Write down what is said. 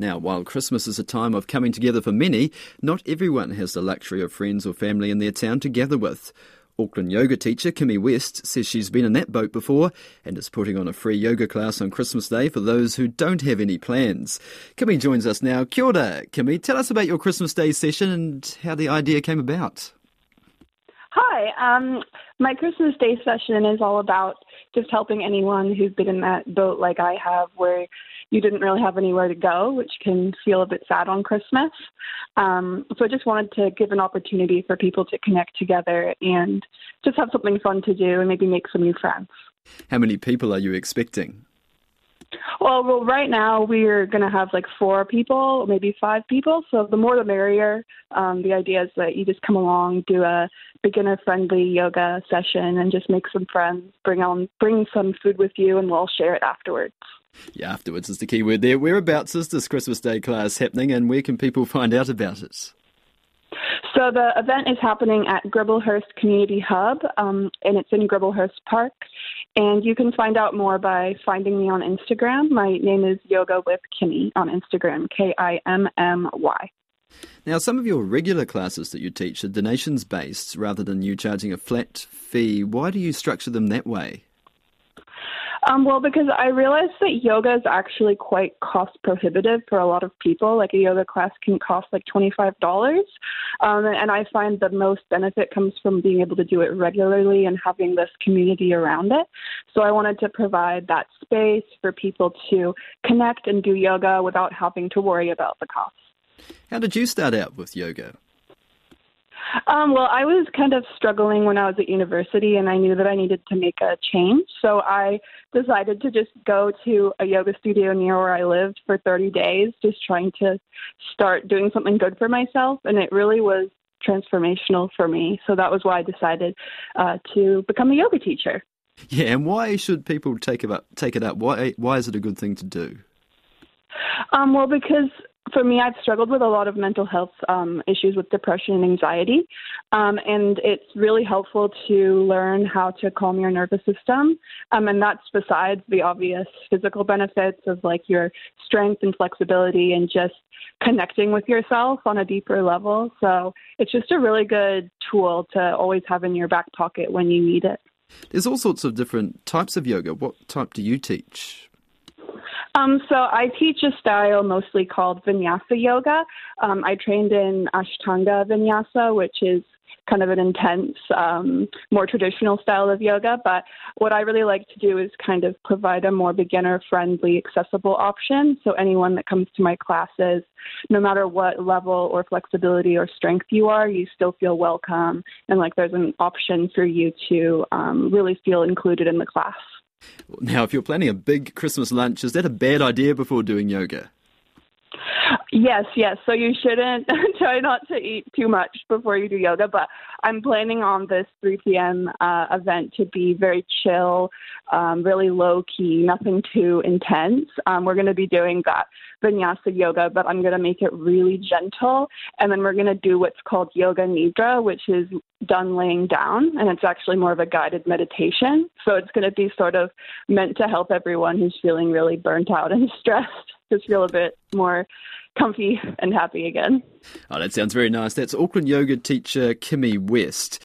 Now, while Christmas is a time of coming together for many, not everyone has the luxury of friends or family in their town to gather with. Auckland yoga teacher Kimmy West says she's been in that boat before and is putting on a free yoga class on Christmas Day for those who don't have any plans. Kimmy joins us now. Kia ora, Kimmy. Tell us about your Christmas Day session and how the idea came about. Hi. Um, my Christmas Day session is all about just helping anyone who's been in that boat like I have, where you didn't really have anywhere to go, which can feel a bit sad on Christmas. Um, so I just wanted to give an opportunity for people to connect together and just have something fun to do and maybe make some new friends. How many people are you expecting? Well, well, right now we're going to have like four people, maybe five people. So the more the merrier. Um, the idea is that you just come along, do a beginner-friendly yoga session, and just make some friends. Bring on, bring some food with you, and we'll share it afterwards. Yeah, afterwards is the key word there. Whereabouts is this Christmas Day class happening, and where can people find out about it? So the event is happening at Gribblehurst Community Hub, um, and it's in Gribblehurst Park. And you can find out more by finding me on Instagram. My name is Yoga with Kimmy on Instagram, K I M M Y. Now, some of your regular classes that you teach are donations based rather than you charging a flat fee. Why do you structure them that way? Um, well, because I realized that yoga is actually quite cost prohibitive for a lot of people. Like a yoga class can cost like $25. Um, and I find the most benefit comes from being able to do it regularly and having this community around it. So I wanted to provide that space for people to connect and do yoga without having to worry about the cost. How did you start out with yoga? Um, well, I was kind of struggling when I was at university, and I knew that I needed to make a change. So I decided to just go to a yoga studio near where I lived for 30 days, just trying to start doing something good for myself. And it really was transformational for me. So that was why I decided uh, to become a yoga teacher. Yeah, and why should people take it up? Take it up. Why? Why is it a good thing to do? Um, well, because for me, I've struggled with a lot of mental health um, issues with depression and anxiety. Um, and it's really helpful to learn how to calm your nervous system. Um, and that's besides the obvious physical benefits of like your strength and flexibility and just connecting with yourself on a deeper level. So it's just a really good tool to always have in your back pocket when you need it. There's all sorts of different types of yoga. What type do you teach? Um, so I teach a style mostly called Vinyasa Yoga. Um, I trained in Ashtanga Vinyasa, which is kind of an intense, um, more traditional style of yoga. But what I really like to do is kind of provide a more beginner friendly, accessible option. So anyone that comes to my classes, no matter what level or flexibility or strength you are, you still feel welcome. And like there's an option for you to um, really feel included in the class. Now, if you're planning a big Christmas lunch, is that a bad idea before doing yoga? Yes, yes. So you shouldn't try not to eat too much before you do yoga. But I'm planning on this 3 p.m. Uh, event to be very chill, um, really low key, nothing too intense. Um, we're going to be doing that vinyasa yoga, but I'm going to make it really gentle. And then we're going to do what's called yoga nidra, which is done laying down. And it's actually more of a guided meditation. So it's going to be sort of meant to help everyone who's feeling really burnt out and stressed just feel a bit more comfy and happy again. Oh, that sounds very nice. That's Auckland yoga teacher Kimmy West.